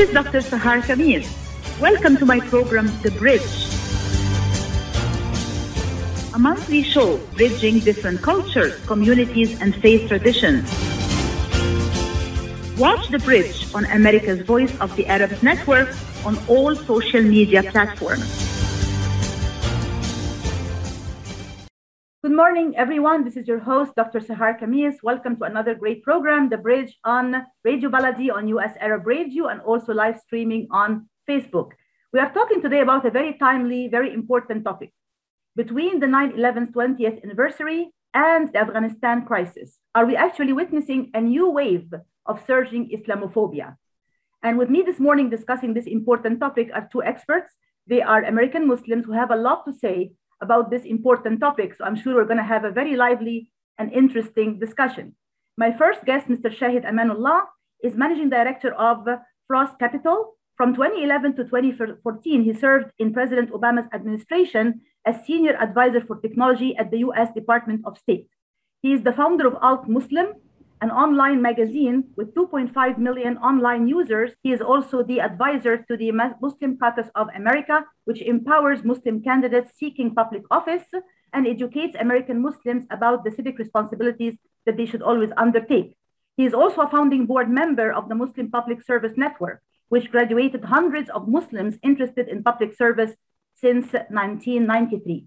is Dr. Sahar Khamis. Welcome to my program, The Bridge. A monthly show bridging different cultures, communities, and faith traditions. Watch The Bridge on America's Voice of the Arabs Network on all social media platforms. Morning, everyone. This is your host, Dr. Sahar Khamis. Welcome to another great program, The Bridge on Radio Baladi on US Arab Radio and also live streaming on Facebook. We are talking today about a very timely, very important topic. Between the 9 11 20th anniversary and the Afghanistan crisis, are we actually witnessing a new wave of surging Islamophobia? And with me this morning discussing this important topic are two experts. They are American Muslims who have a lot to say about this important topic. So I'm sure we're going to have a very lively and interesting discussion. My first guest, Mr. Shahed Amanullah, is managing director of Frost Capital. From 2011 to 2014, he served in President Obama's administration as senior advisor for technology at the US Department of State. He is the founder of Alt Muslim, an online magazine with 2.5 million online users. He is also the advisor to the Muslim Caucus of America, which empowers Muslim candidates seeking public office and educates American Muslims about the civic responsibilities that they should always undertake. He is also a founding board member of the Muslim Public Service Network, which graduated hundreds of Muslims interested in public service since 1993.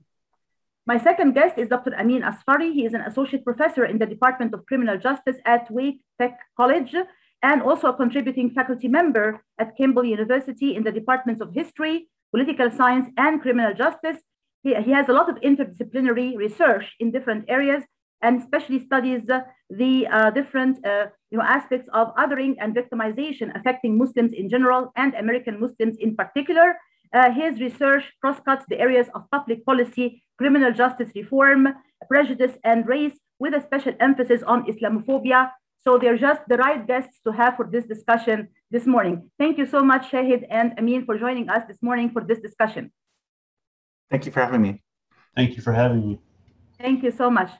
My second guest is Dr. Amin Asfari. He is an associate professor in the Department of Criminal Justice at Wake Tech College and also a contributing faculty member at Kimball University in the Departments of History, Political Science, and Criminal Justice. He, he has a lot of interdisciplinary research in different areas and especially studies the uh, different uh, you know, aspects of othering and victimization affecting Muslims in general and American Muslims in particular. Uh, his research crosscuts the areas of public policy, criminal justice reform, prejudice, and race, with a special emphasis on Islamophobia. So they're just the right guests to have for this discussion this morning. Thank you so much, Shahed and Amin, for joining us this morning for this discussion. Thank you for having me. Thank you for having me. Thank you so much.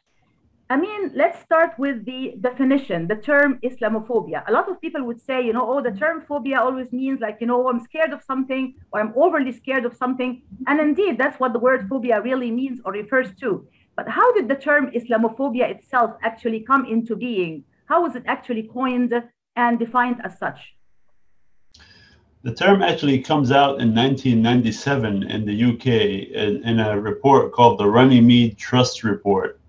I mean, let's start with the definition, the term Islamophobia. A lot of people would say, you know, oh, the term phobia always means like, you know, oh, I'm scared of something or I'm overly scared of something. And indeed, that's what the word phobia really means or refers to. But how did the term Islamophobia itself actually come into being? How was it actually coined and defined as such? The term actually comes out in 1997 in the UK in, in a report called the Runnymede Trust Report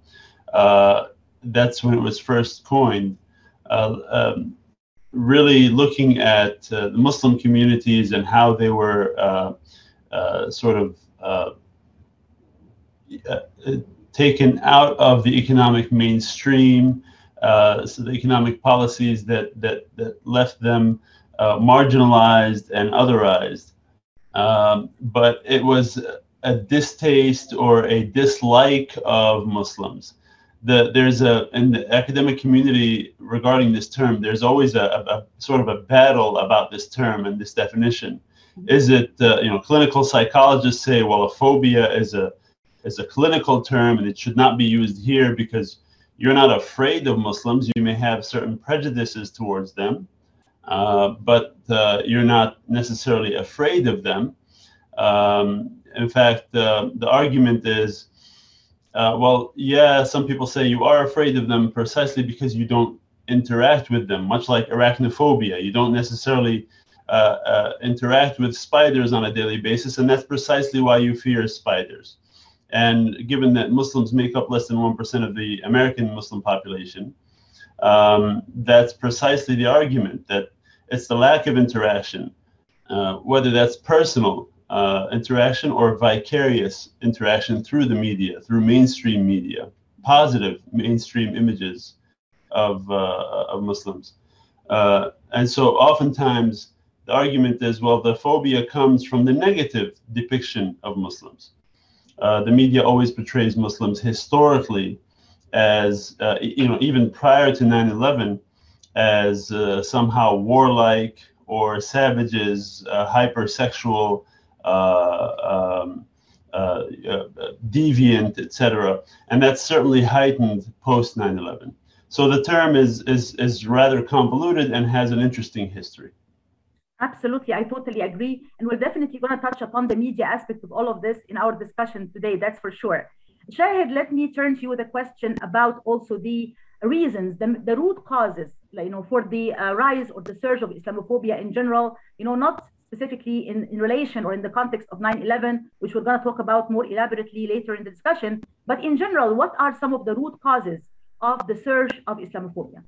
that's when it was first coined. Uh, um, really looking at uh, the Muslim communities and how they were uh, uh, sort of uh, taken out of the economic mainstream, so the economic policies that that that left them marginalized and otherized. Um, but it was a distaste or a dislike of Muslims the, there's a in the academic community regarding this term there's always a, a, sort of a battle about this term and this definition. Is it uh, you know clinical psychologists say well a phobia is a is a clinical term and it should not be used here because you're not afraid of muslims you may have certain prejudices towards them uh, but uh, you're not necessarily afraid of them. Um, in fact uh, the argument is uh, well, yeah, some people say you are afraid of them precisely because you don't interact with them, much like arachnophobia. You don't necessarily uh, uh, interact with spiders on a daily basis, and that's precisely why you fear spiders. And given that Muslims make up less than 1% of the American Muslim population, um, that's precisely the argument that it's the lack of interaction, uh, whether that's personal uh, interaction or vicarious interaction through the media, through mainstream media, positive mainstream images of, uh, of Muslims. Uh, and so oftentimes the argument is well, the phobia comes from the negative depiction of Muslims. Uh, the media always portrays Muslims historically as, uh, you know, even prior to 9 11, as uh, somehow warlike or savages, hypersexual, um, uh, uh, deviant, etc. And that's certainly heightened post 9/11. So the term is is is rather convoluted and has an interesting history. Absolutely, I totally agree. And we're definitely going to touch upon the media aspect of all of this in our discussion today, that's for sure. Shahed, let me turn to you with a question about also the reasons, the, the root causes, you know, for the uh, rise or the surge of Islamophobia in general, you know, not specifically in, in relation or in the context of 9-11, which we're going to talk about more elaborately later in the discussion. But in general, what are some of the root causes of the surge of Islamophobia?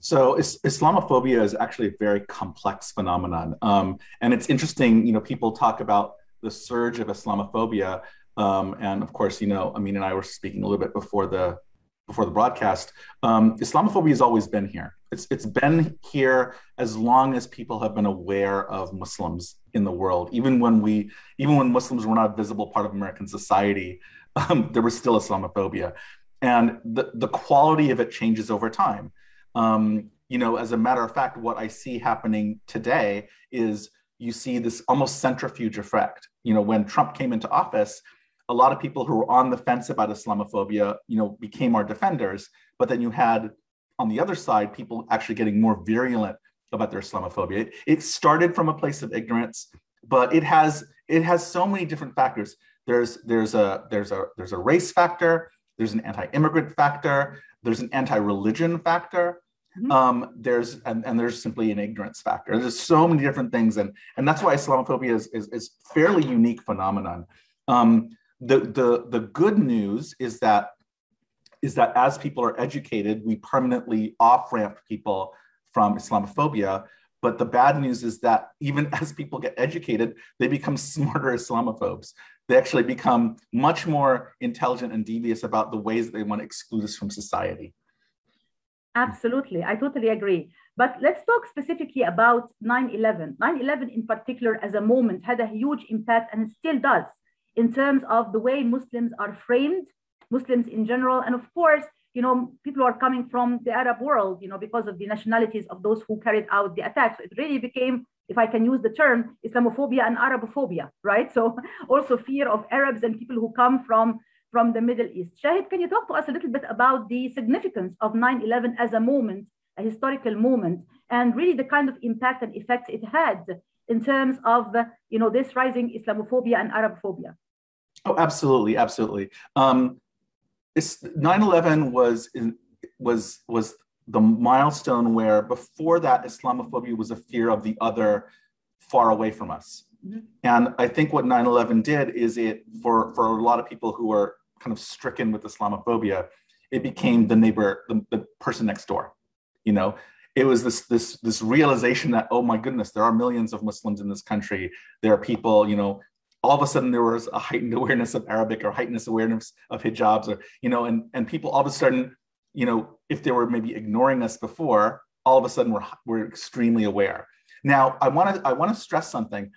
So is, Islamophobia is actually a very complex phenomenon. Um, and it's interesting, you know, people talk about the surge of Islamophobia. Um, and of course, you know, Amin and I were speaking a little bit before the before the broadcast. Um, Islamophobia has always been here. It's it's been here as long as people have been aware of Muslims in the world. Even when we, even when Muslims were not a visible part of American society, um, there was still Islamophobia, and the the quality of it changes over time. Um, you know, as a matter of fact, what I see happening today is you see this almost centrifuge effect. You know, when Trump came into office, a lot of people who were on the fence about Islamophobia, you know, became our defenders. But then you had on the other side people actually getting more virulent about their Islamophobia. It started from a place of ignorance, but it has it has so many different factors. There's there's a there's a there's a race factor. There's an anti-immigrant factor. There's an anti-religion factor. Mm-hmm. Um, there's and, and there's simply an ignorance factor. There's so many different things, and and that's why Islamophobia is is, is fairly unique phenomenon. Um, the the the good news is that is that as people are educated, we permanently off ramp people from Islamophobia. But the bad news is that even as people get educated, they become smarter Islamophobes. They actually become much more intelligent and devious about the ways that they want to exclude us from society. Absolutely. I totally agree. But let's talk specifically about 9 11. 9 11, in particular, as a moment, had a huge impact and it still does in terms of the way Muslims are framed, Muslims in general. And of course, you know, people are coming from the Arab world, you know, because of the nationalities of those who carried out the attacks. So it really became, if I can use the term, Islamophobia and Arabophobia, right? So also fear of Arabs and people who come from from the Middle East. Shahed, can you talk to us a little bit about the significance of 9-11 as a moment, a historical moment, and really the kind of impact and effects it had in terms of, you know, this rising Islamophobia and Arabophobia? Oh, absolutely, absolutely. Um, 9/11 was in, was was the milestone where before that Islamophobia was a fear of the other far away from us. Mm-hmm. And I think what 9/11 did is it for for a lot of people who are kind of stricken with Islamophobia, it became the neighbor, the, the person next door. You know, it was this this this realization that oh my goodness, there are millions of Muslims in this country. There are people, you know, all of a sudden there was a heightened awareness of Arabic or heightened awareness of hijabs or you know and and people all of a sudden you know if they were maybe ignoring us before all of a sudden we're we're extremely aware. Now i want to i want to stress something.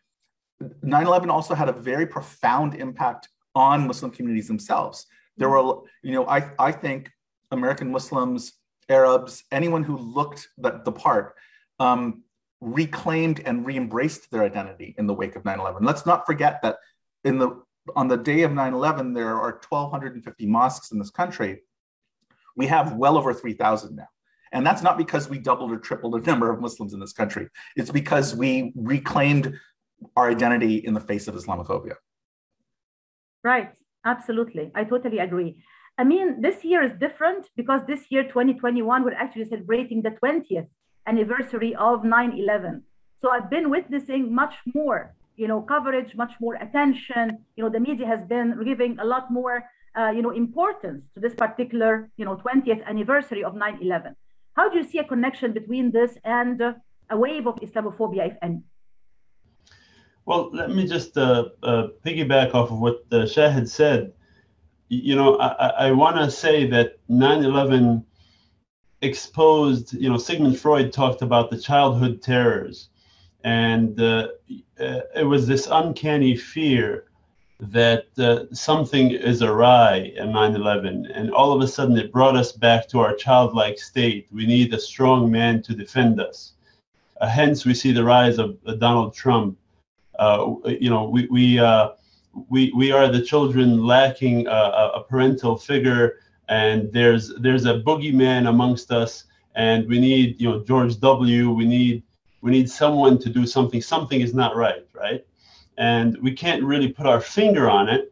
9-11 also had a very profound impact on muslim communities themselves. There were you know i i think american muslims arabs anyone who looked the, the part um, reclaimed and re-embraced their identity in the wake of 9-11 let's not forget that in the on the day of 9-11 there are 1250 mosques in this country. We have well over 3000 now. And that's not because we doubled or tripled the number of muslims in this country. It's because we reclaimed our identity in the face of islamophobia. Right. Absolutely. I totally agree. I mean this year is different because this year 2021 we're actually celebrating the 20th anniversary of 9-11 so i've been witnessing much more you know coverage much more attention. You know the media has been giving a lot more uh, you know importance to this particular you know 20th anniversary of 9-11 how do you see a connection between this and uh, a wave of islamophobia if any? Well let me just uh, uh piggyback off of what uh, shahed said. You know i, I want to say that 9-11 exposed, you know, Sigmund Freud talked about the childhood terrors. And uh, uh, it was this uncanny fear that uh, something is awry in 9 11. And all of a sudden, it brought us back to our childlike state. We need a strong man to defend us. Uh, hence, we see the rise of uh, Donald Trump. Uh, you know, we, we, we, we are the children lacking a, a parental figure and there's there's a boogeyman amongst us, and we need you know George W. We need We need someone to do something. Something is not right, right? And we can't really put our finger on it.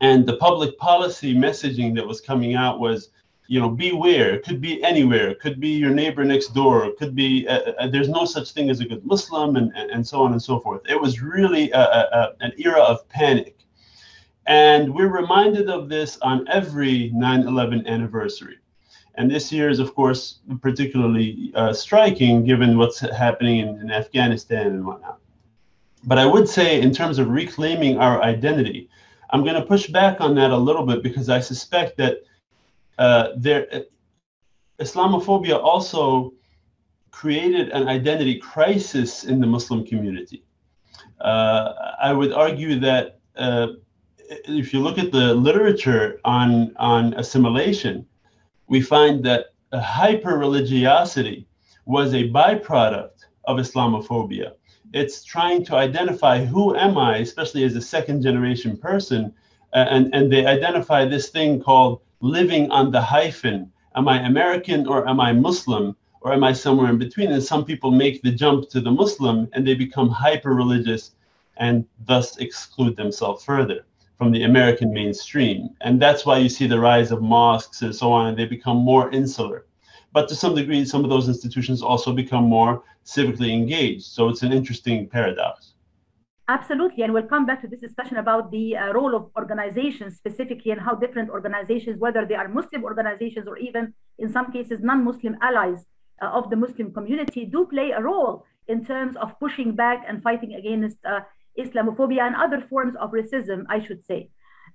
And the public policy messaging that was coming out was, you know, beware. It could be anywhere. It could be your neighbor next door. It could be uh, uh, there's no such thing as a good Muslim, and, and so on and so forth. It was really a, a, an era of panic. And we're reminded of this on every 9 11 anniversary. And this year is, of course, particularly uh, striking given what's happening in, in, Afghanistan and whatnot. But I would say, in terms of reclaiming our identity, I'm going to push back on that a little bit because I suspect that uh, there, uh, Islamophobia also created an identity crisis in the Muslim community. Uh, I would argue that uh, if you look at the literature on, on assimilation, we find that hyper religiosity was a byproduct of Islamophobia. It's trying to identify who am I, especially as a second generation person, and, and they identify this thing called living on the hyphen. Am I American or am I Muslim or am I somewhere in between? And some people make the jump to the Muslim and they become hyper religious and thus exclude themselves further from the American mainstream. And that's why you see the rise of mosques and so on, and they become more insular. But to some degree, some of those institutions also become more civically engaged. So it's an interesting paradox. Absolutely. And we'll come back to this discussion about the uh, role of organizations specifically and how different organizations, whether they are Muslim organizations or even in some cases non Muslim allies uh, of the Muslim community, do play a role in terms of pushing back and fighting against uh, Islamophobia and other forms of racism, I should say.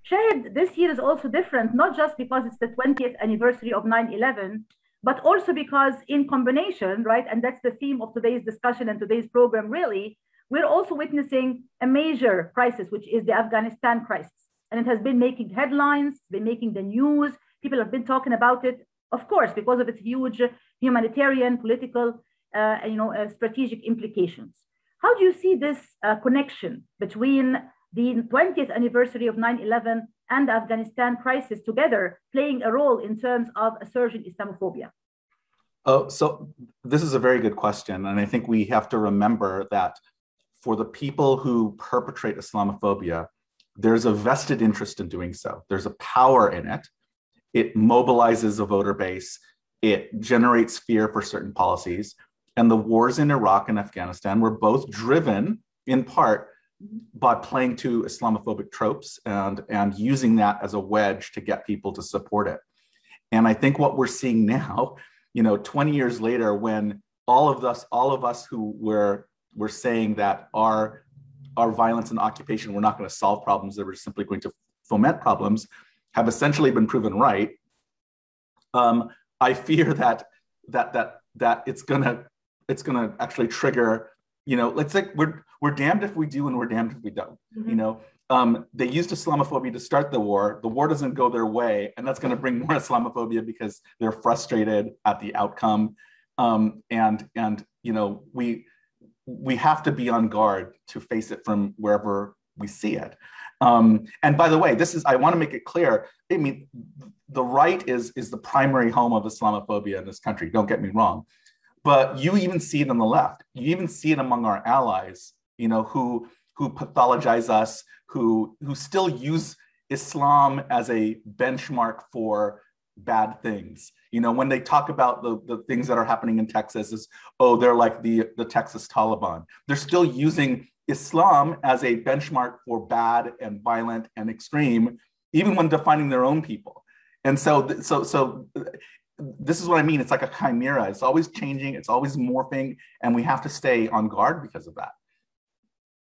Shahid, this year is also different, not just because it's the 20th anniversary of 9 11, but also because, in combination, right, and that's the theme of today's discussion and today's program, really, we're also witnessing a major crisis, which is the Afghanistan crisis. And it has been making headlines, been making the news. People have been talking about it, of course, because of its huge humanitarian, political, uh, you know, uh, strategic implications. How do you see this uh, connection between the 20th anniversary of 9 11 and the Afghanistan crisis together playing a role in terms of a surge in Islamophobia? Oh, so this is a very good question. And I think we have to remember that for the people who perpetrate Islamophobia, there's a vested interest in doing so. There's a power in it. It mobilizes a voter base, it generates fear for certain policies and the wars in Iraq and Afghanistan were both driven in part by playing to Islamophobic tropes and, and using that as a wedge to get people to support it. And I think what we're seeing now, you know, 20 years later, when all of us, all of us who were were saying that our our violence and occupation were not going to solve problems, they were simply going to foment problems, have essentially been proven right. Um, I fear that that that that it's going to it's going to actually trigger you know let's say we're we're damned if we do and we're damned if we don't mm-hmm. you know? Um, they used islamophobia to start the war. The war doesn't go their way and that's going to bring more islamophobia because they're frustrated at the outcome. Um, and and you know we we have to be on guard to face it from wherever we see it. Um, and by the way this is i want to make it clear i mean the right is is the primary home of islamophobia in this country don't get me wrong but you even see it on the left. You even see it among our allies, you know, who who pathologize us, who who still use Islam as a benchmark for bad things. You know, when they talk about the, the things that are happening in Texas, is oh, they're like the, the Texas Taliban. They're still using Islam as a benchmark for bad and violent and extreme, even when defining their own people. And so, so, so this is what I mean. It's like a chimera. It's always changing. It's always morphing, and we have to stay on guard because of that.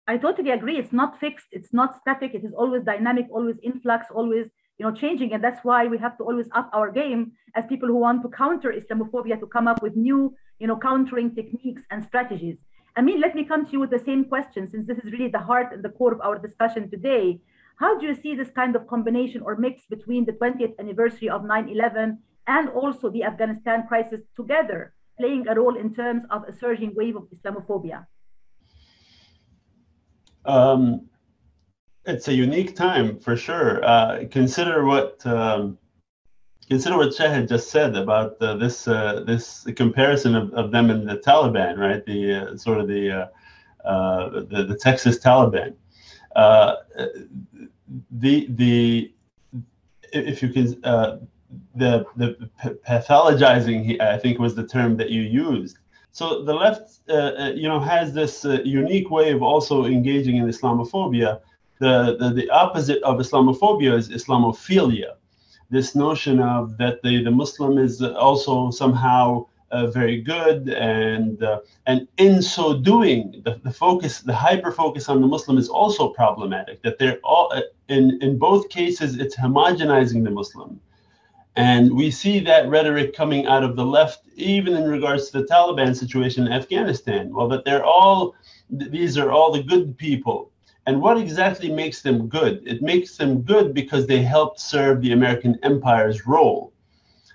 I totally agree. It's not fixed. It's not static. It is always dynamic, always influx, always you know changing, and that's why we have to always up our game as people who want to counter Islamophobia to come up with new you know countering techniques and strategies. I mean, let me come to you with the same question, since this is really the heart and the core of our discussion today. How do you see this kind of combination or mix between the 20th anniversary of 9 11 and also the Afghanistan crisis together playing a role in terms of a surging wave of Islamophobia? Um, it's a unique time for sure. Uh, consider what um, consider what Shahed just said about uh, this uh, this comparison of, of them and the Taliban, right? The uh, sort of the, uh, uh, the, the Texas Taliban. The the if you can the the pathologizing I think was the term that you used. So the left, you know, has this unique way of also engaging in Islamophobia. The, the the opposite of Islamophobia is Islamophilia this notion of that the, the Muslim is also somehow uh, very good and uh, and in so doing the, the focus the hyper focus on the muslim is also problematic that they're all uh, in in both cases it's homogenizing the muslim and we see that rhetoric coming out of the left even in regards to the taliban situation in afghanistan well that they're all these are all the good people and what exactly makes them good? It makes them good because they helped serve the American empire's role.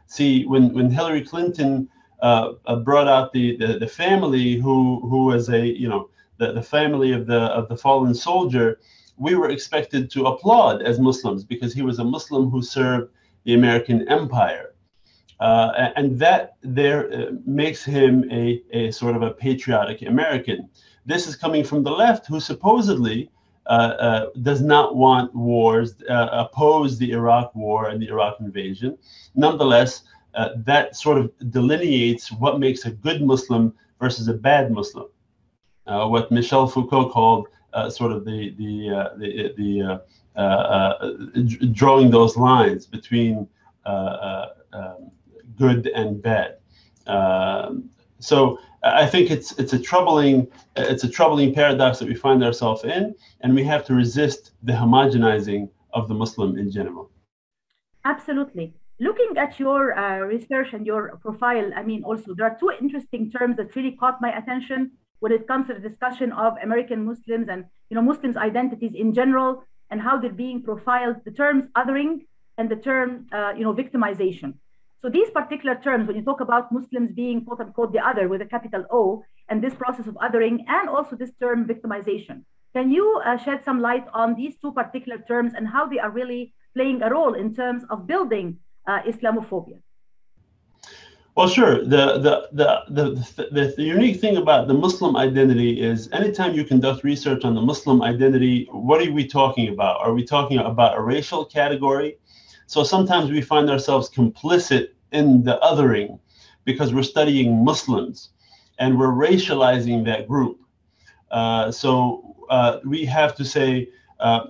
See, when, when Hillary Clinton uh, uh, brought out the, the, the, family who, who was a, you know, the, the family of the, of the fallen soldier, we were expected to applaud as Muslims because he was a Muslim who served the American empire. Uh, and that there uh, makes him a, a sort of a patriotic American. This is coming from the left, who supposedly uh, uh, does not want wars, uh, oppose the Iraq war and the Iraq invasion. Nonetheless, that sort of delineates what makes a good Muslim versus a bad Muslim. what Michel Foucault called sort of the the the, the uh, uh, drawing those lines between uh, um, good and bad. Um, so I think it's it's a troubling it's a troubling paradox that we find ourselves in, and we have to resist the homogenizing of the Muslim in general. Absolutely. Looking at your uh, research and your profile, I mean, also there are two interesting terms that really caught my attention when it comes to the discussion of American Muslims and you know Muslims' identities in general and how they're being profiled. The terms othering and the term uh, you know victimization. So these particular terms, when you talk about Muslims being quote unquote the other with a capital O, and this process of othering, and also this term victimization, can you uh, shed some light on these two particular terms and how they are really playing a role in terms of building uh, Islamophobia? Well, sure. The the, the the, the, the, unique thing about the Muslim identity is anytime you conduct research on the Muslim identity, what are we talking about? Are we talking about a racial category? So sometimes we find ourselves complicit in the othering because we're studying Muslims and we're racializing that group. Uh, so uh, we have to say, uh,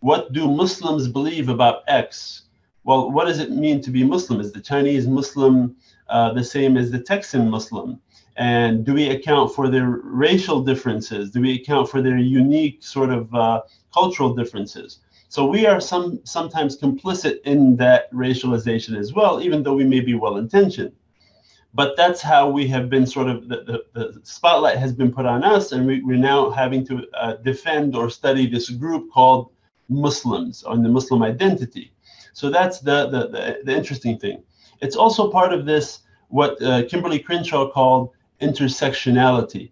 what do Muslims believe about X? Well, what does it mean to be Muslim? Is the Chinese Muslim uh, the same as the Texan Muslim? And do we account for their racial differences? Do we account for their unique sort of uh, cultural differences? So we are some sometimes complicit in that racialization as well, even though we may be well intentioned. But that's how we have been sort of the, the, the spotlight has been put on us, and we, we're now having to uh, defend or study this group called Muslims on the Muslim identity. So that's the, the, the, the interesting thing. It's also part of this, what uh, Kimberlé Crenshaw called intersectionality.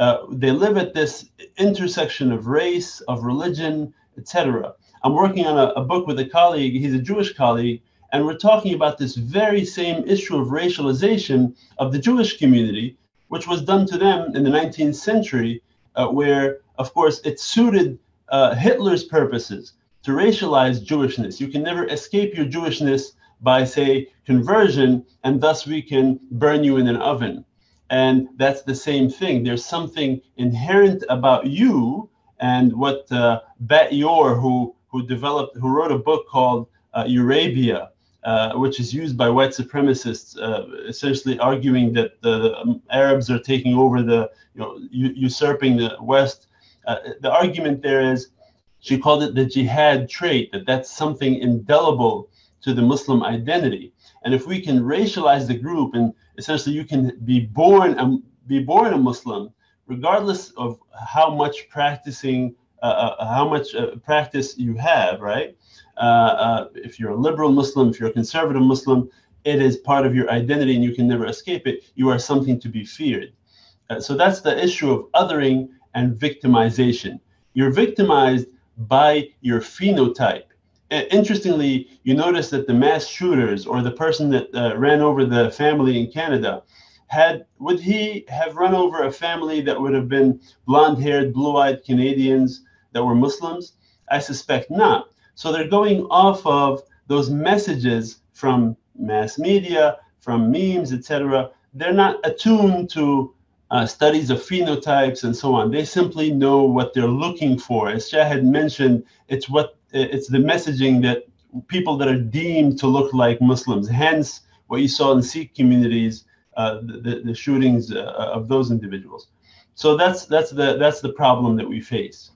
Uh, they live at this intersection of race, of religion, etc. I'm working on a, a book with a colleague, he's a Jewish colleague, and we're talking about this very same issue of racialization of the Jewish community, which was done to them in the 19th century, uh, where, of course, it suited uh, Hitler's purposes to racialize Jewishness. You can never escape your Jewishness by, say, conversion, and thus we can burn you in an oven. And that's the same thing. There's something inherent about you and what uh, Bat Ye'or, who who developed, who wrote a book called uh, Eurabia, uh, which is used by white supremacists, uh, essentially arguing that the um, Arabs are taking over the, you know, usurping the West. Uh, the argument there is, she called it the jihad trait, that that's something indelible to the Muslim identity. And if we can racialize the group, and essentially you can be born and be born a Muslim, regardless of how much practicing uh, uh, how much uh, practice you have, right? if you're a liberal Muslim, if you're a conservative Muslim, it is part of your identity and you can never escape it. You are something to be feared. so that's the issue of othering and victimization. You're victimized by your phenotype. Interestingly, you notice that the mass shooters or the person that uh, ran over the family in Canada had would he have run over a family that would have been blonde-haired, blue-eyed Canadians that were Muslims? I suspect not. So they're going off of those messages from mass media, from memes, etc. They're not attuned to uh, studies of phenotypes and so on. They simply know what they're looking for. As Shahed mentioned, it's what it's the messaging that people that are deemed to look like Muslims. Hence, what you saw in Sikh communities, uh, the, the shootings uh, of those individuals. So that's that's the that's the problem that we face.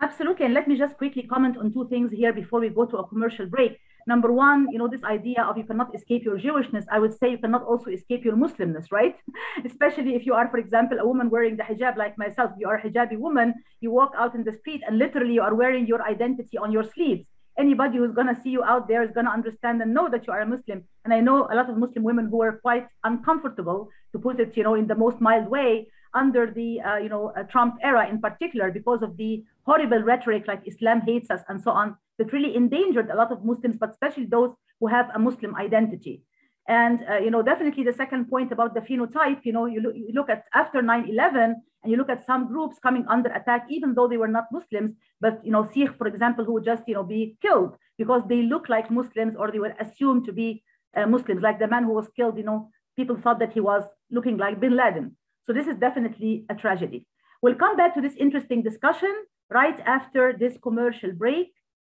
Absolutely, and let me just quickly comment on two things here before we go to a commercial break. Number one, you know, this idea of you cannot escape your Jewishness, I would say you cannot also escape your Muslimness, right? Especially if you are, for example, a woman wearing the hijab like myself, you are a hijabi woman, you walk out in the street and literally you are wearing your identity on your sleeves. Anybody who's going to see you out there is going to understand and know that you are a Muslim. And I know a lot of Muslim women who are quite uncomfortable, to put it, you know, in the most mild way, under the uh, you know uh, Trump era in particular because of the horrible rhetoric like Islam hates us and so on that really endangered a lot of Muslims, but especially those who have a Muslim identity. And uh, you know definitely the second point about the phenotype, you know you, look, you look at after 9/11 and you look at some groups coming under attack even though they were not Muslims, but you know Sikh for example who would just you know be killed because they look like Muslims or they were assumed to be uh, Muslims, like the man who was killed. You know people thought that he was looking like Bin Laden. So this is definitely a tragedy. We'll come back to this interesting discussion right after this commercial break.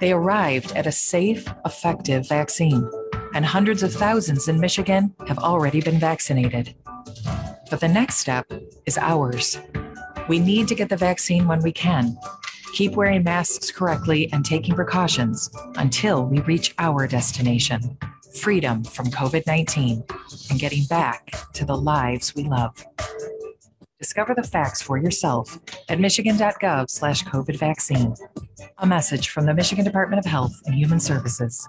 They arrived at a safe, effective vaccine, and hundreds of thousands in Michigan have already been vaccinated. But the next step is ours. We need to get the vaccine when we can. Keep wearing masks correctly and taking precautions until we reach our destination freedom from COVID 19 and getting back to the lives we love. Discover the facts for yourself at michigan.gov slash COVID vaccine. A message from the Michigan Department of Health and Human Services.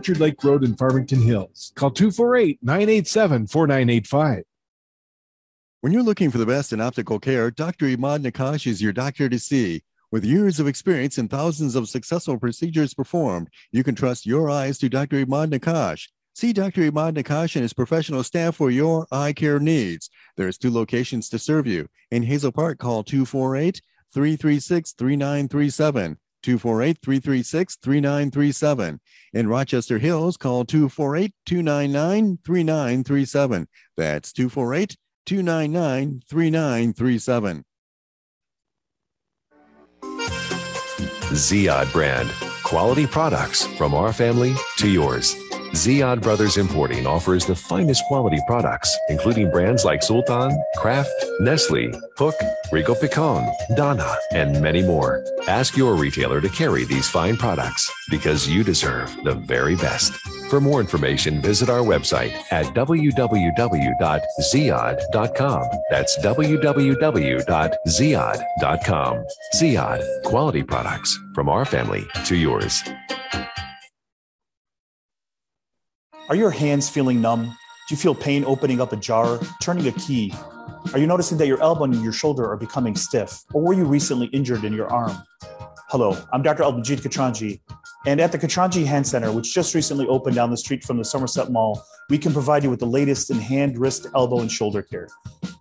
Orchard Lake Road in Farmington Hills. Call 248 987 4985. When you're looking for the best in optical care, Dr. Imad Nakash is your doctor to see. With years of experience and thousands of successful procedures performed, you can trust your eyes to Dr. Imad Nakash. See Dr. Imad Nakash and his professional staff for your eye care needs. There's two locations to serve you. In Hazel Park, call 248 336 3937. 248 336 3937. In Rochester Hills, call 248 299 3937. That's 248 299 3937. Ziyad brand. Quality products from our family to yours. Ziyad Brothers Importing offers the finest quality products, including brands like Sultan, Kraft, Nestle, Hook, Rico Picon, Donna, and many more. Ask your retailer to carry these fine products because you deserve the very best. For more information, visit our website at www.ziyad.com. That's www.ziyad.com. Ziyad, quality products from our family to yours. Are your hands feeling numb? Do you feel pain opening up a jar, turning a key? Are you noticing that your elbow and your shoulder are becoming stiff? Or were you recently injured in your arm? Hello, I'm Dr. Albajit Katranji. And at the Katranji Hand Center, which just recently opened down the street from the Somerset Mall, we can provide you with the latest in hand, wrist, elbow, and shoulder care.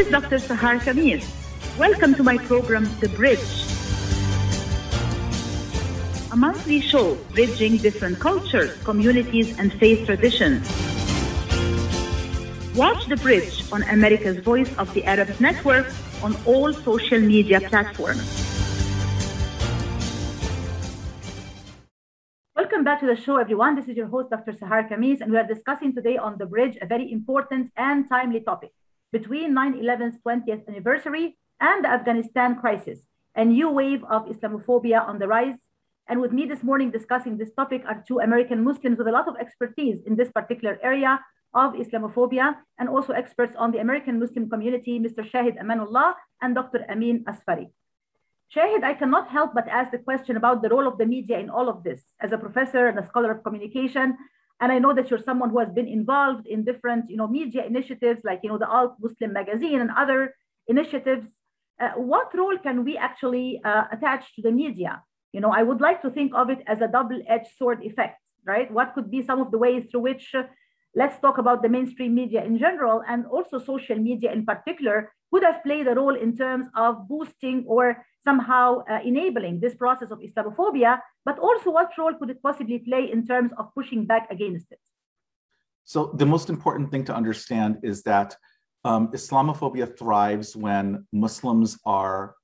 This is Dr. Sahar Khamis. Welcome to my program, The Bridge. A monthly show bridging different cultures, communities, and faith traditions. Watch The Bridge on America's Voice of the Arab Network on all social media platforms. Welcome back to the show, everyone. This is your host, Dr. Sahar Khamis, and we are discussing today on The Bridge a very important and timely topic between 9-11's 20th anniversary and the Afghanistan crisis, a new wave of Islamophobia on the rise. And with me this morning discussing this topic are two American Muslims with a lot of expertise in this particular area of Islamophobia and also experts on the American Muslim community, Mr. Shahed Amanullah and Dr. Amin Asfari. Shahed, I cannot help but ask the question about the role of the media in all of this. As a professor and a scholar of communication, and I know that you're someone who has been involved in different, you know, media initiatives like, you know, the Alt Muslim magazine and other initiatives. Uh, what role can we actually uh, attach to the media? You know, I would like to think of it as a double-edged sword effect, right? What could be some of the ways through which, let's talk about the mainstream media in general and also social media in particular, could have played a role in terms of boosting or somehow uh, enabling this process of Islamophobia, but also what role could it possibly play in terms of pushing back against it? So, the most important thing to understand is that um, Islamophobia thrives when Muslims are,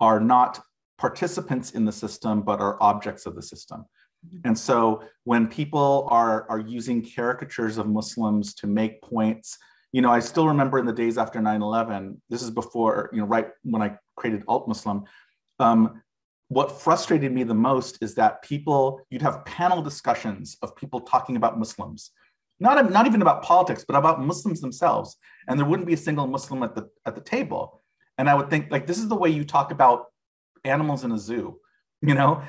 are not participants in the system, but are objects of the system. And so, when people are, are using caricatures of Muslims to make points, you know, I still remember in the days after 9 11, this is before, you know, right when I created Alt Muslim. Um, what frustrated me the most is that people, you'd have panel discussions of people talking about Muslims, not, not even about politics, but about Muslims themselves. And there wouldn't be a single Muslim at the, at the table. And I would think, like, this is the way you talk about animals in a zoo, you know,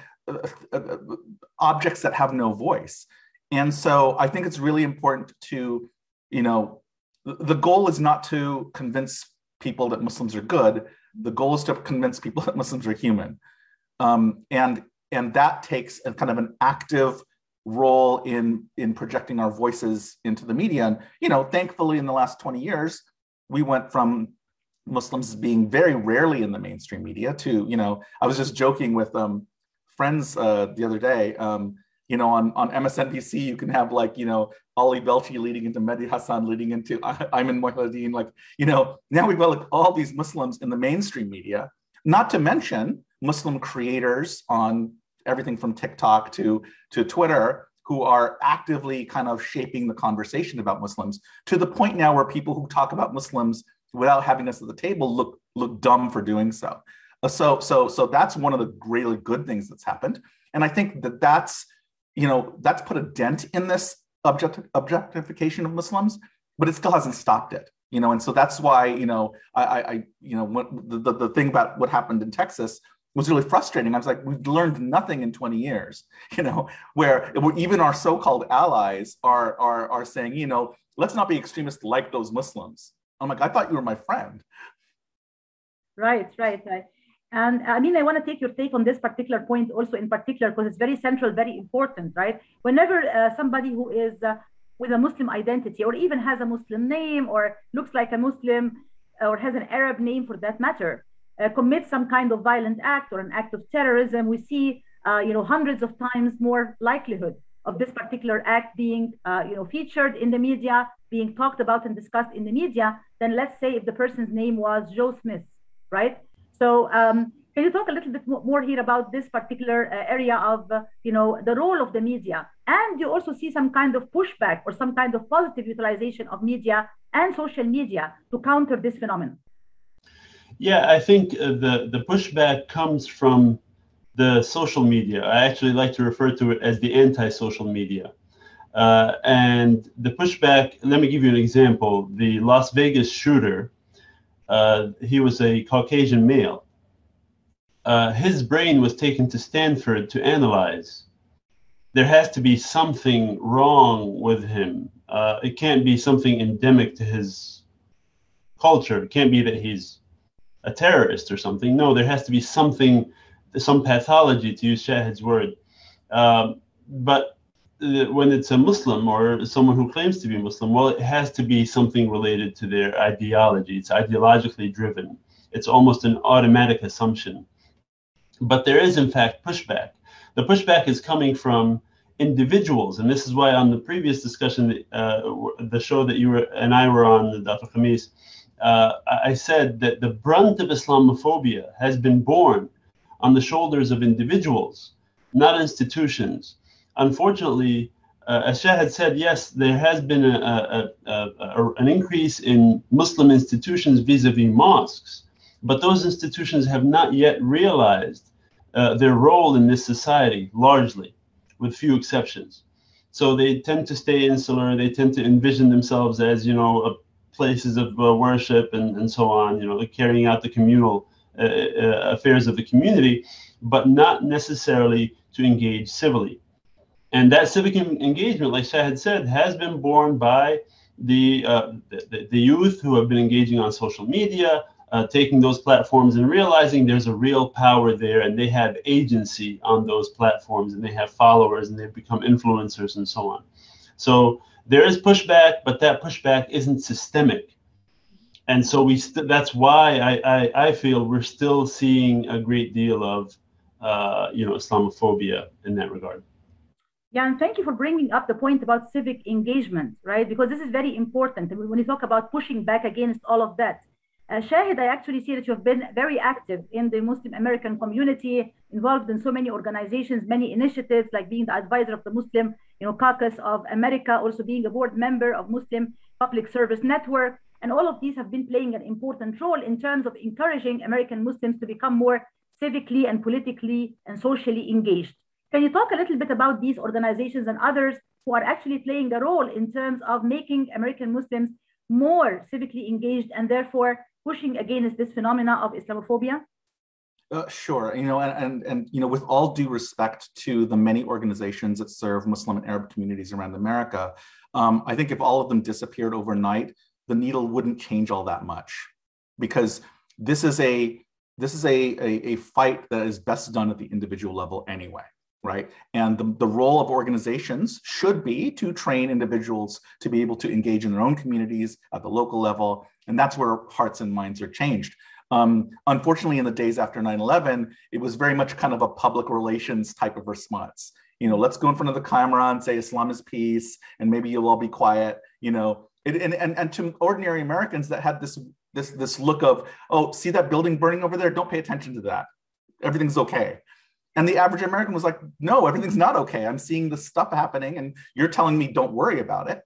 objects that have no voice. And so I think it's really important to, you know, the goal is not to convince people that Muslims are good. The goal is to convince people that Muslims are human, um, and and that takes a kind of an active role in in projecting our voices into the media. And you know, thankfully, in the last twenty years, we went from Muslims being very rarely in the mainstream media to you know, I was just joking with um, friends uh, the other day. Um, you know, on, on MSNBC, you can have like, you know, Ali Velshi leading into Mehdi Hasan leading into Ayman Mohyeldin. Like, you know, now we've got like all these Muslims in the mainstream media, not to mention Muslim creators on everything from TikTok to, to Twitter who are actively kind of shaping the conversation about Muslims to the point now where people who talk about Muslims without having us at the table look look dumb for doing so. Uh, so so so that's one of the really good things that's happened, and I think that that's you know, that's put a dent in this object, objectification of Muslims, but it still hasn't stopped it. You know, and so that's why, you know, I, I you know, what, the, the, the thing about what happened in Texas was really frustrating. I was like, we've learned nothing in 20 years, you know, where, even our so-called allies are, are, are saying, you know, let's not be extremists like those Muslims. I'm like, I thought you were my friend. Right, right, right. And I mean, I want to take your take on this particular point also in particular, because it's very central, very important, right? Whenever uh, somebody who is uh, with a Muslim identity or even has a Muslim name or looks like a Muslim or has an Arab name for that matter, uh, commits some kind of violent act or an act of terrorism, we see, uh, you know, hundreds of times more likelihood of this particular act being, uh, you know, featured in the media, being talked about and discussed in the media, than let's say if the person's name was Joe Smith, right? So um, can you talk a little bit more here about this particular uh, area of, uh, you know, the role of the media? And you also see some kind of pushback or some kind of positive utilization of media and social media to counter this phenomenon? Yeah, I think uh, the, the pushback comes from the social media. I actually like to refer to it as the anti social media. Uh, and the pushback, let me give you an example. The Las Vegas shooter, uh, he was a Caucasian male. Uh, his brain was taken to Stanford to analyze. There has to be something wrong with him. Uh, it can't be something endemic to his culture. It can't be that he's a terrorist or something. No, there has to be something, some pathology, to use Shahed's word. Um, but when it's a Muslim or someone who claims to be Muslim, well, it has to be something related to their ideology. It's ideologically driven. It's almost an automatic assumption. But there is, in fact, pushback. The pushback is coming from individuals, and this is why on the previous discussion, uh, the show that you were and I were on, Dr. Khamis, uh, I said that the brunt of Islamophobia has been borne on the shoulders of individuals, not institutions unfortunately, uh, as Shahed said, yes, there has been a, a, a, an increase in Muslim institutions vis-a-vis mosques, but those institutions have not yet realized uh, their role in this society, largely, with few exceptions. So they tend to stay insular. They tend to envision themselves as, you know, places of uh, worship and, and so on, you know, carrying out the communal uh, uh, affairs of the community, but not necessarily to engage civilly. And that civic engagement, like Shahed said, has been borne by the, uh, the, the, youth who have been engaging on social media, uh, taking those platforms and realizing there's a real power there and they have agency on those platforms and they have followers and they've become influencers and so on. So there is pushback, but that pushback isn't systemic. And so we st- that's why I, I, I, feel we're still seeing a great deal of uh, you know Islamophobia in that regard. Yeah, and thank you for bringing up the point about civic engagement, right? Because this is very important. When you talk about pushing back against all of that, uh, Shahed, I actually see that you have been very active in the Muslim American community, involved in so many organizations, many initiatives, like being the advisor of the Muslim, you know, Caucus of America, also being a board member of Muslim Public Service Network, and all of these have been playing an important role in terms of encouraging American Muslims to become more civically and politically and socially engaged. Can you talk a little bit about these organizations and others who are actually playing a role in terms of making American Muslims more civically engaged and therefore pushing against this phenomena of Islamophobia? Uh, sure. You know, and, and and you know, with all due respect to the many organizations that serve Muslim and Arab communities around America, um, I think if all of them disappeared overnight, the needle wouldn't change all that much, because this is a this is a, a, a fight that is best done at the individual level anyway right? And the, the role of organizations should be to train individuals to be able to engage in their own communities at the local level. And that's where hearts and minds are changed. Um, unfortunately, in the days after 9 11, it was very much kind of a public relations type of response. You know, let's go in front of the camera and say Islam is peace, and maybe you'll all be quiet. You know, it, and, and, and to ordinary Americans that had this this this look of, oh, see that building burning over there? Don't pay attention to that. Everything's okay. And the average American was like, no, everything's not okay. I'm seeing this stuff happening and you're telling me don't worry about it.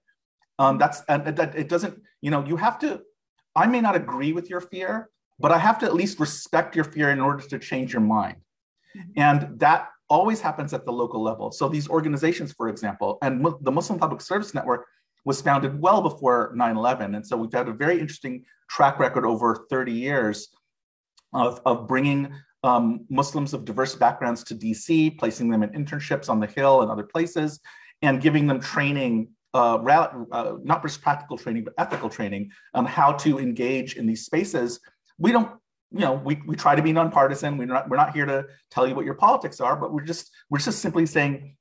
Um, that's, and that it doesn't, you know, you have to, I may not agree with your fear, but I have to at least respect your fear in order to change your mind. Mm-hmm. And that always happens at the local level. So these organizations, for example, and the Muslim Public Service Network was founded well before 9-11. And so we've had a very interesting track record over 30 years of, of bringing um, Muslims of diverse backgrounds to DC, placing them in internships on the Hill and other places, and giving them training, uh, uh, not just practical training, but ethical training on how to engage in these spaces. We don't, you know, we, we try to be nonpartisan. We're not, we're not here to tell you what your politics are, but we're just, we're just simply saying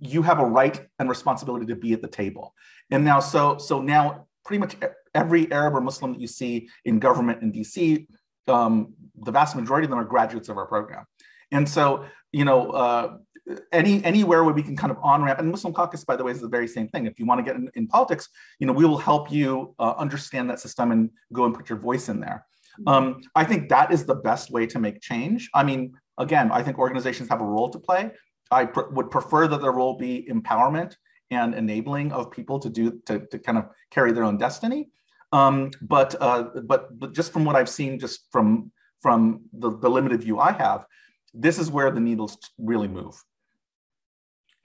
you have a right and responsibility to be at the table. And now, so, so now pretty much every Arab or Muslim that you see in government in DC um, the vast majority of them are graduates of our program. And so, you know, uh, any anywhere where we can kind of on ramp and Muslim Caucus, by the way, is the very same thing. If you want to get in, in politics, you know, we will help you uh, understand that system and go and put your voice in there. Mm-hmm. Um, I think that is the best way to make change. I mean, again, I think organizations have a role to play. I pr- would prefer that their role be empowerment and enabling of people to do to, to kind of carry their own destiny. Um, but, uh, but but just from what I've seen, just from from the, the limited view I have, this is where the needles really move.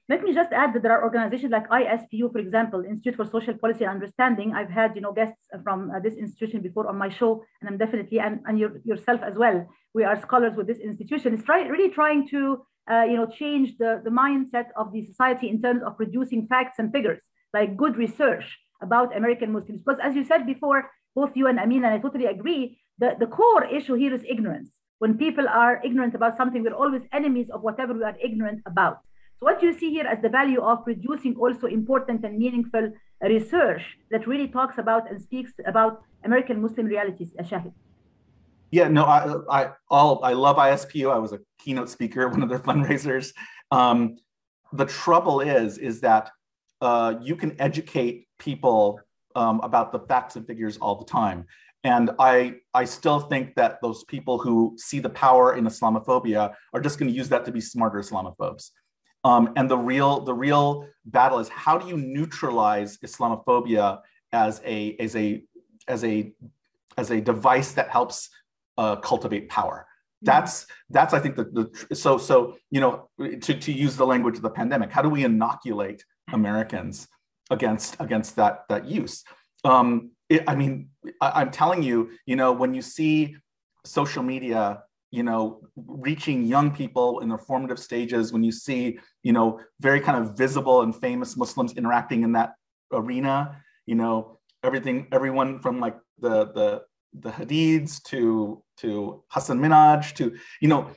Let me just add that there are organizations like ISPU, for example, Institute for Social Policy and Understanding. I've had, you know, guests from uh, this institution before on my show, and I'm definitely, and, and your, yourself as well. We are scholars with this institution. It's try, really trying to, uh, you know, change the, the mindset of the society in terms of producing facts and figures, like good research about American Muslims. Because as you said before, both you and Amin, and I totally agree, the, the core issue here is ignorance. When people are ignorant about something, we're always enemies of whatever we are ignorant about. So what you see here as the value of producing also important and meaningful research that really talks about and speaks about American Muslim realities, Shahed. Yeah, no, I I all I love ISPU. I was a keynote speaker at one of their fundraisers. Um, the trouble is, is that uh, you can educate people um, about the facts and figures all the time. And I, I still think that those people who see the power in Islamophobia are just going to use that to be smarter Islamophobes. Um, and the real the real battle is how do you neutralize Islamophobia as a as a as a as a device that helps uh, cultivate power. That's that's I think the, the so so you know to, to use the language of the pandemic. How do we inoculate Americans against against that that use? Um, it, I mean, I, I'm telling you, you know, when you see social media you know reaching young people in their formative stages when you see you know very kind of visible and famous muslims interacting in that arena you know everything everyone from like the the the hadids to to hasan minhaj to you know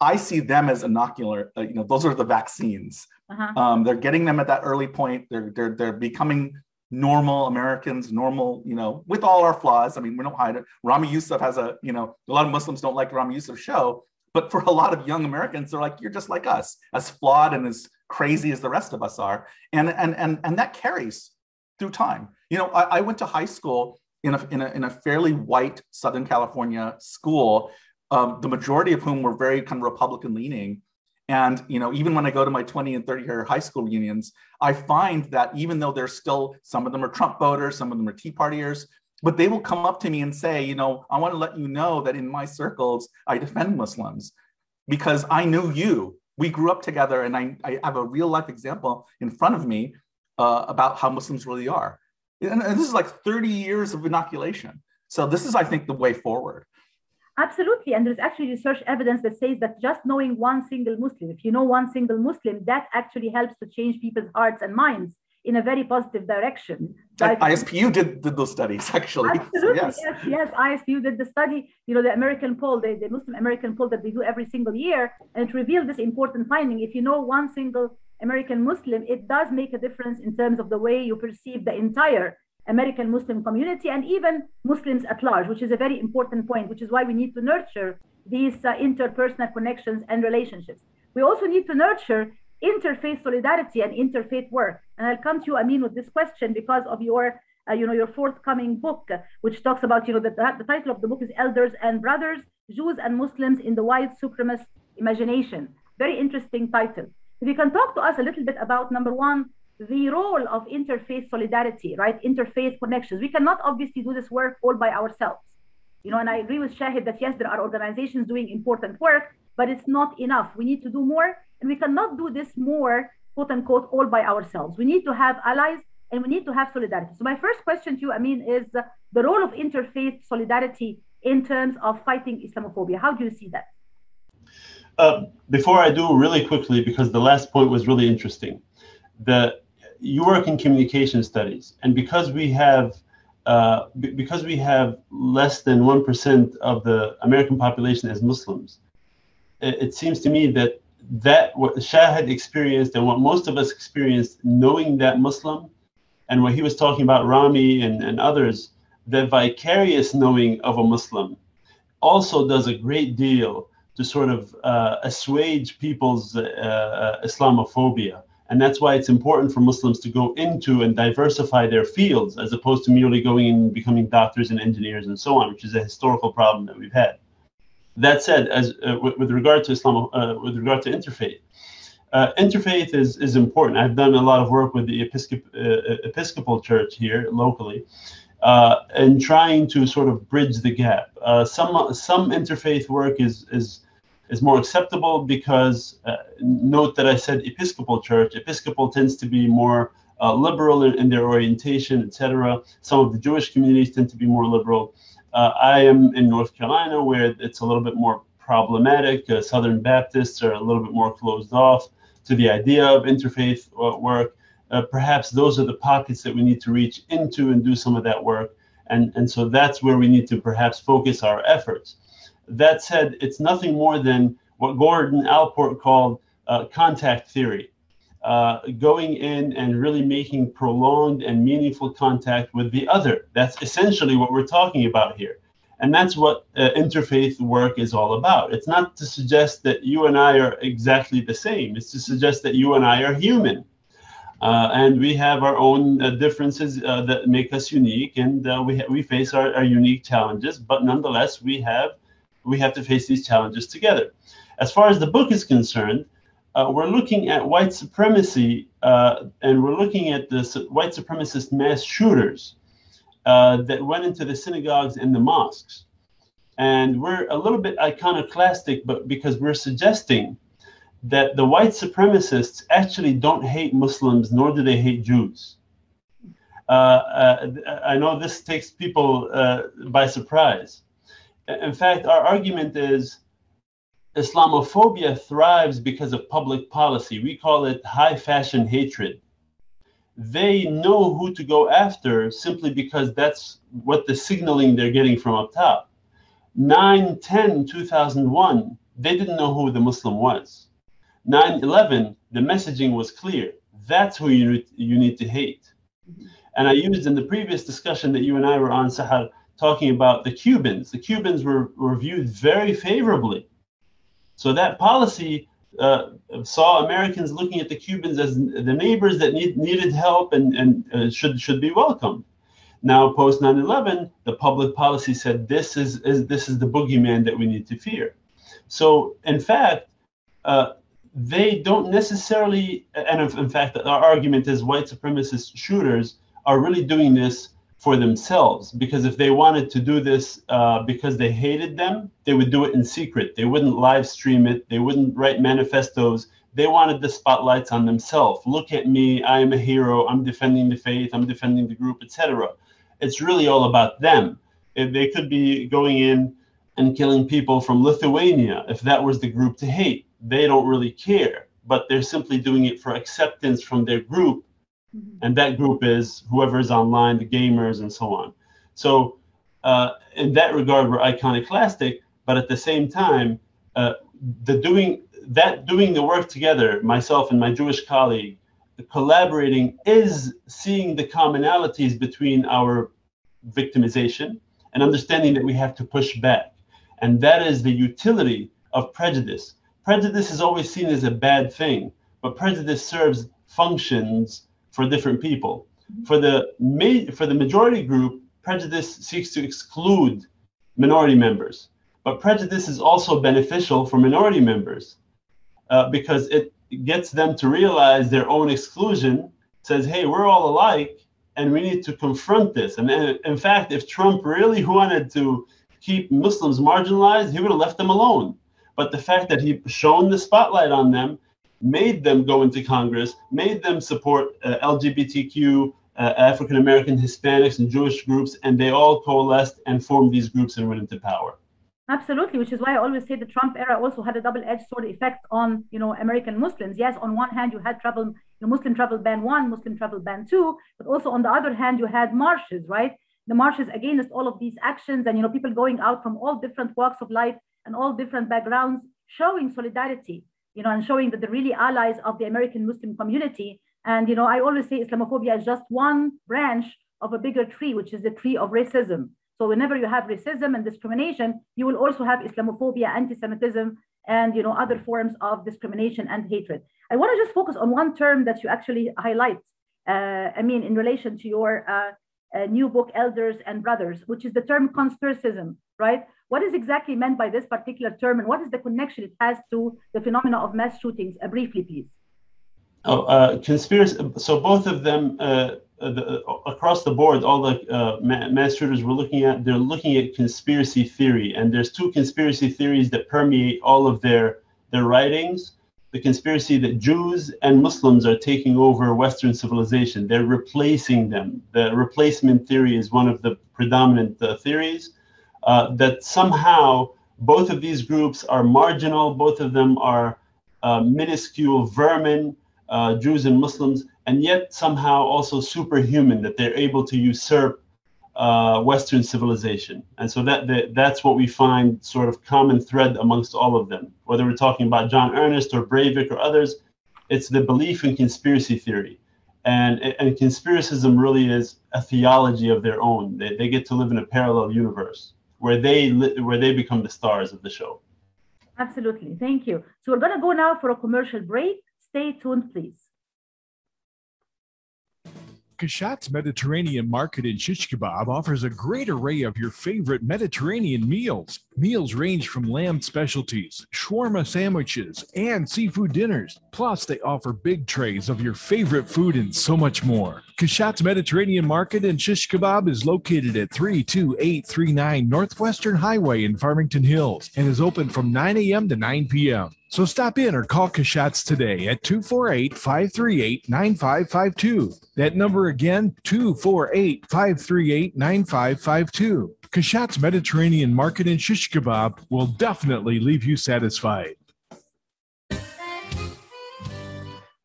i see them as inocular uh, you know those are the vaccines uh-huh. um, they're getting them at that early point they're they're they're becoming normal Americans, normal, you know, with all our flaws. I mean, we don't hide it. Ramy Youssef has a, you know, a lot of Muslims don't like Ramy Youssef's show, but for a lot of young Americans, they're like, you're just like us, as flawed and as crazy as the rest of us are. And and and and that carries through time. You know, I, I went to high school in a, in a in a fairly white Southern California school, um, the majority of whom were very kind of Republican leaning. And you know, even when I go to my 20 and 30 year high school reunions, I find that even though there's still some of them are Trump voters, some of them are Tea Partiers, but they will come up to me and say, you know, I want to let you know that in my circles I defend Muslims because I knew you. We grew up together, and I, I have a real life example in front of me uh, about how Muslims really are. And this is like 30 years of inoculation. So this is, I think, the way forward. Absolutely. And there's actually research evidence that says that just knowing one single Muslim, if you know one single Muslim, that actually helps to change people's hearts and minds in a very positive direction. So ISPU did, did those studies actually. Absolutely. So yes. yes, yes. ISPU did the study, you know, the American poll, the, the Muslim American poll that they do every single year, and it revealed this important finding. If you know one single American Muslim, it does make a difference in terms of the way you perceive the entire American Muslim community and even Muslims at large, which is a very important point, which is why we need to nurture these uh, interpersonal connections and relationships. We also need to nurture interfaith solidarity and interfaith work. And I'll come to you, Amin, with this question because of your, uh, you know, your forthcoming book, which talks about, you know, the, the title of the book is Elders and Brothers, Jews and Muslims in the White Supremacist Imagination. Very interesting title. If you can talk to us a little bit about number one, the role of interfaith solidarity, right? Interfaith connections. We cannot obviously do this work all by ourselves. You know, and I agree with Shahed that yes, there are organizations doing important work, but it's not enough. We need to do more, and we cannot do this more, quote unquote, all by ourselves. We need to have allies and we need to have solidarity. So, my first question to you, Amin, is the role of interfaith solidarity in terms of fighting Islamophobia. How do you see that? Uh, before I do, really quickly, because the last point was really interesting. The you work in communication studies, and because we have uh, b- because we have less than one percent of the American population as Muslims, it, it, seems to me that that what Shahed experienced and what most of us experienced, knowing that Muslim, and what he was talking about Ramy and, and others, that vicarious knowing of a Muslim, also does a great deal to sort of uh, assuage people's uh, uh Islamophobia and that's why it's important for Muslims to go into and diversify their fields as opposed to merely going and becoming doctors and engineers and so on, which is a historical problem that we've had. That said, as uh, with, regard to Islam, uh, with regard to interfaith, uh, interfaith is, is important. I've done a lot of work with the Episcop, uh, Episcopal Church here locally, uh, and trying to sort of bridge the gap. Uh, some some interfaith work is is is more acceptable because uh, note that I said Episcopal Church. Episcopal tends to be more uh, liberal in, in, their orientation, etc. Some of the Jewish communities tend to be more liberal. Uh, I am in North Carolina where it's a little bit more problematic. Uh, Southern Baptists are a little bit more closed off to the idea of interfaith uh, work. Uh, perhaps those are the pockets that we need to reach into and do some of that work. And, and so that's where we need to perhaps focus our efforts. That said, it's nothing more than what Gordon Allport called uh, contact theory. Uh, going in and really making prolonged and meaningful contact with the other. That's essentially what we're talking about here. And that's what uh, interfaith work is all about. It's not to suggest that you and I are exactly the same, it's to suggest that you and I are human. Uh, and we have our own uh, differences uh, that make us unique, and uh, we, ha- we face our, our unique challenges, but nonetheless, we have we have to face these challenges together. As far as the book is concerned, uh, we're looking at white supremacy uh, and we're looking at the su- white supremacist mass shooters uh, that went into the synagogues and the mosques. And we're a little bit iconoclastic, but because we're suggesting that the white supremacists actually don't hate Muslims, nor do they hate Jews. Uh, uh, I know this takes people uh, by surprise in fact, our argument is Islamophobia thrives because of public policy. We call it high fashion hatred. They know who to go after simply because that's what the signaling they're getting from up top. 9 10 2001, they didn't know who the Muslim was. 9 11, the messaging was clear. That's who you you need to hate. And I used in the previous discussion that you and I were on, Sahar, talking about the Cubans. The Cubans were, were viewed very favorably. So that policy uh, saw Americans looking at the Cubans as the neighbors that need, needed help and, and uh, should, should be welcomed. Now, post 9 11, the public policy said this is, is, this is the boogeyman that we need to fear. So, in fact, uh, they don't necessarily, and in fact, our argument is white supremacist shooters are really doing this for themselves because if they wanted to do this uh, because they hated them they would do it in secret. They wouldn't live stream it. They wouldn't write manifestos. They wanted the spotlights on themselves. Look at me. I am a hero. I'm defending the faith. I'm defending the group etc it's really all about them. If they could be going in and killing people from lithuania if that was the group to hate they don't really care. But they're simply doing it for acceptance from their group Mm-hmm. And that group is whoever is online, the gamers, and so on. So, uh, in that regard, we're iconoclastic, but at the same time, uh, the doing that doing the work together, myself and my Jewish colleague, collaborating is seeing the commonalities between our victimization and understanding that we have to push back. And that is the utility of prejudice. Prejudice is always seen as a bad thing, but prejudice serves functions for different people. For the ma- for the majority group, prejudice seeks to exclude minority members, but prejudice is also beneficial for minority members uh, because it gets them to realize their own exclusion. Says, "Hey, we're all alike, and we need to confront this." And in fact, if Trump really wanted to keep Muslims marginalized, he would have left them alone. But the fact that he shone the spotlight on them made them go into Congress, made them support uh, LGBTQ, uh, African American, Hispanics, and Jewish groups, and they all coalesced and formed these groups and went into power. Absolutely, which is why I always say the Trump era also had a double-edged sword effect on, you know, American Muslims. Yes, on one hand you had travel, you know, Muslim travel ban one, Muslim travel ban two, but also on the other hand you had marches, right? The marches against all of these actions, and you know, people going out from all different walks of life and all different backgrounds, showing solidarity you know, and showing that they're really allies of the American Muslim community. And, you know, I always say Islamophobia is just one branch of a bigger tree, which is the tree of racism. So whenever you have racism and discrimination, you will also have Islamophobia, anti-Semitism, and you know other forms of discrimination and hatred. I want to just focus on one term that you actually highlight. Uh, I mean, in relation to your uh, uh, new book, Elders and Brothers, which is the term conspiracism, right? What is exactly meant by this particular term and what is the connection it has to the phenomena of mass shootings? Uh, briefly, please. Oh, uh, conspiracy. So both of them uh, uh, the, uh, across the board, all the uh, mass shooters we're looking at, they're looking at conspiracy theory, and there's two conspiracy theories that permeate all of their their writings. The conspiracy that Jews and Muslims are taking over Western civilization. They're replacing them. The replacement theory is one of the predominant theories. Uh, that somehow both of these groups are marginal. Both of them are uh, minuscule vermin, Jews and Muslims and yet somehow also superhuman that they're able to usurp uh, Western civilization. And so that, that that's what we find sort of common thread amongst all of them. Whether we're talking about John Earnest or Breivik or others, it's the belief in conspiracy theory. And, and conspiracism really is a theology of their own. They, they get to live in a parallel universe where they where they become the stars of the show. Absolutely. Thank you. So we're going to go now for a commercial break. Stay tuned, please. Kashat's Mediterranean Market in Shish Kebab offers a great array of your favorite Mediterranean meals. Meals range from lamb specialties, shawarma sandwiches, and seafood dinners. Plus, they offer big trays of your favorite food and so much more. Kashat's Mediterranean Market and Shish Kebab is located at 32839 Northwestern Highway in Farmington Hills and is open from 9 a.m. to 9 p.m. So stop in or call Kashat's today at 248 538 9552. That number again, 248 538 9552. Kashat's Mediterranean Market and Shish Kebab will definitely leave you satisfied.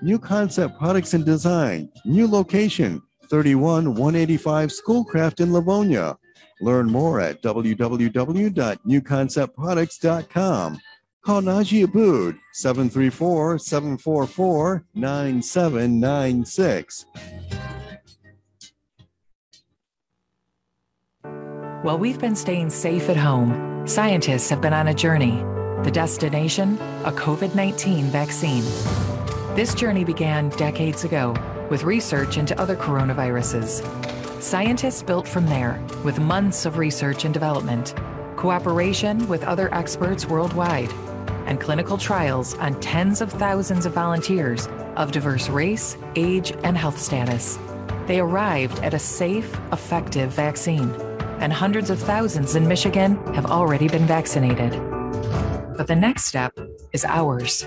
New Concept Products and Design, new location, 31 185 Schoolcraft in Livonia. Learn more at www.newconceptproducts.com. Call Naji Abood 734 744 9796. While we've been staying safe at home, scientists have been on a journey. The destination, a COVID 19 vaccine. This journey began decades ago with research into other coronaviruses. Scientists built from there with months of research and development, cooperation with other experts worldwide and clinical trials on tens of thousands of volunteers of diverse race, age, and health status. They arrived at a safe, effective vaccine, and hundreds of thousands in Michigan have already been vaccinated. But the next step is ours.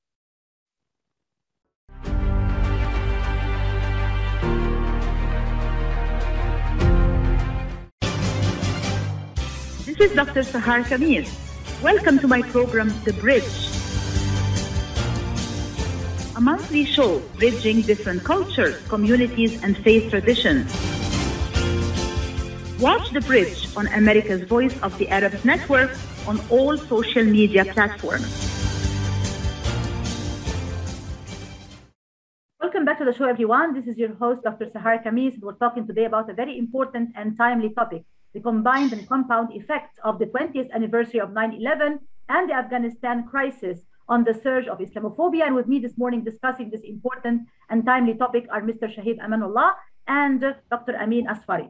Is Dr. Sahar Khamis. Welcome to my program, The Bridge. A monthly show bridging different cultures, communities, and faith traditions. Watch The Bridge on America's Voice of the Arabs Network on all social media platforms. Welcome back to the show, everyone. This is your host, Dr. Sahar Khamis. We're talking today about a very important and timely topic the combined and compound effects of the 20th anniversary of 9 11 and the Afghanistan crisis on the surge of Islamophobia. And with me this morning discussing this important and timely topic are Mr. Shahed Amanullah and Dr. Amin Asfari.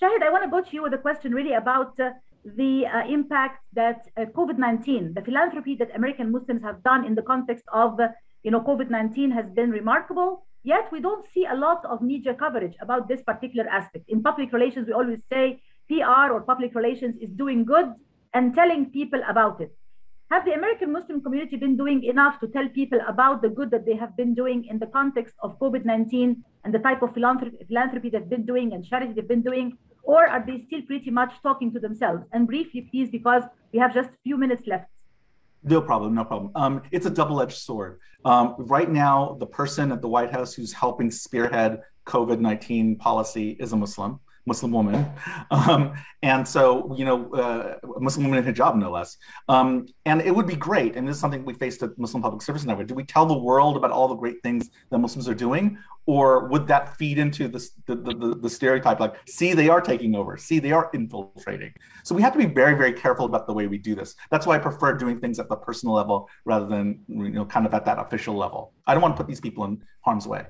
Shahed, I want to go to you with a question really about uh, the uh, impact that uh, COVID-19, the philanthropy that American Muslims have done in the context of, you know, COVID-19 has been remarkable. Yet we don't see a lot of media coverage about this particular aspect. In public relations, we always say PR or public relations is doing good and telling people about it. Have the American Muslim community been doing enough to tell people about the good that they have been doing in the context of COVID 19 and the type of philanthropy, they've been doing and charity they've been doing? Or are they still pretty much talking to themselves? And briefly, please, because we have just a few minutes left. No problem, no problem. Um, it's a double-edged sword. Um, right now, the person at the White House who's helping spearhead COVID-19 policy is a Muslim. Muslim woman. Um, and so, you know, uh, Muslim woman in hijab, no less. Um, and it would be great, and this is something we faced at Muslim Public Service Network. Do we tell the world about all the great things that Muslims are doing? Or would that feed into the, the, the, the stereotype like, see, they are taking over, see, they are infiltrating? So we have to be very, very careful about the way we do this. That's why I prefer doing things at the personal level rather than, you know, kind of at that official level. I don't want to put these people in harm's way.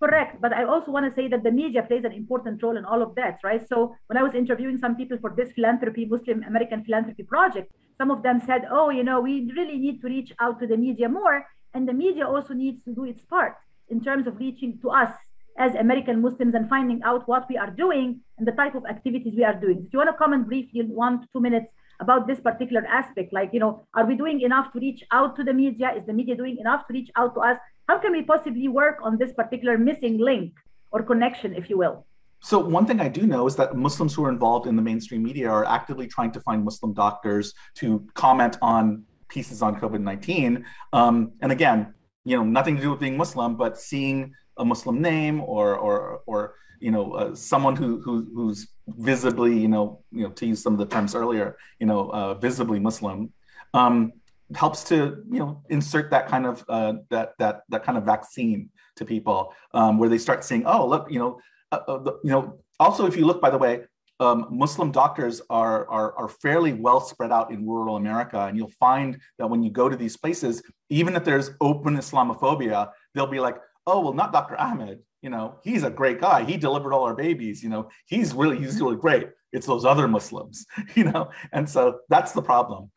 Correct. But I also want to say that the media plays an important role in all of that, right? So when I was interviewing some people for this philanthropy, Muslim American philanthropy project, some of them said, oh, you know, we really need to reach out to the media more. And the media also needs to do its part in terms of reaching to us as American Muslims and finding out what we are doing and the type of activities we are doing. If you want to comment briefly in one to two minutes about this particular aspect, like, you know, are we doing enough to reach out to the media? Is the media doing enough to reach out to us? How can we possibly work on this particular missing link or connection, if you will? So one thing I do know is that Muslims who are involved in the mainstream media are actively trying to find Muslim doctors to comment on pieces on COVID-19. Um, and again, you know, nothing to do with being Muslim, but seeing a Muslim name or or or you know uh, someone who, who who's visibly you know you know to use some of the terms earlier you know uh, visibly Muslim um, helps to you know insert that kind of uh, that that that kind of vaccine to people um, where they start saying oh look you know uh, uh, you know also if you look by the way um, Muslim doctors are, are are fairly well spread out in rural America and you'll find that when you go to these places even if there's open Islamophobia they'll be like oh well not Dr. Ahmed you know he's a great guy. He delivered all our babies you know he's really he's really great. It's those other Muslims you know? And so that's the problem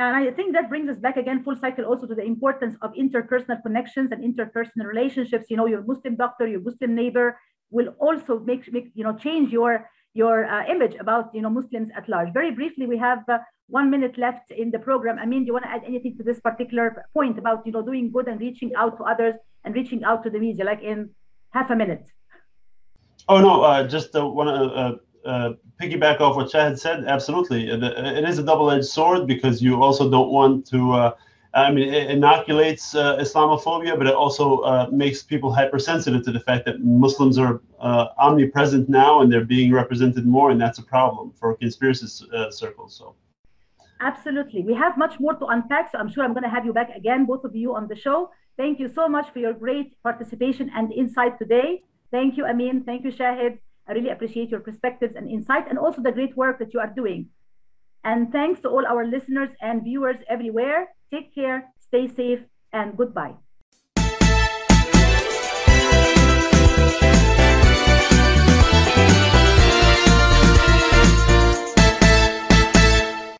and I think that brings us back again full cycle also to the importance of interpersonal connections and interpersonal relationships. You know, your Muslim doctor, your Muslim neighbor will also make, make you know, change your your uh, image about you know Muslims at large. Very briefly, we have uh, one minute left in the program. I mean, do you want to add anything to this particular point about you know doing good and reaching out to others and reaching out to the media, like in half a minute? Oh no, uh, just uh, want to uh, uh, piggyback off what Shahed said, absolutely. It is a double-edged sword because you also don't want to. Uh, I mean, it inoculates uh, Islamophobia, but it also uh, makes people hypersensitive to the fact that Muslims are uh, omnipresent now and they're being represented more, and that's a problem for conspiracy uh, circles. So. Absolutely. We have much more to unpack, so I'm sure I'm going to have you back again, both of you on the show. Thank you so much for your great participation and insight today. Thank you, Amin. Thank you, Shahed. I really appreciate your perspectives and insight and also the great work that you are doing. And thanks to all our listeners and viewers everywhere. Take care, stay safe, and goodbye.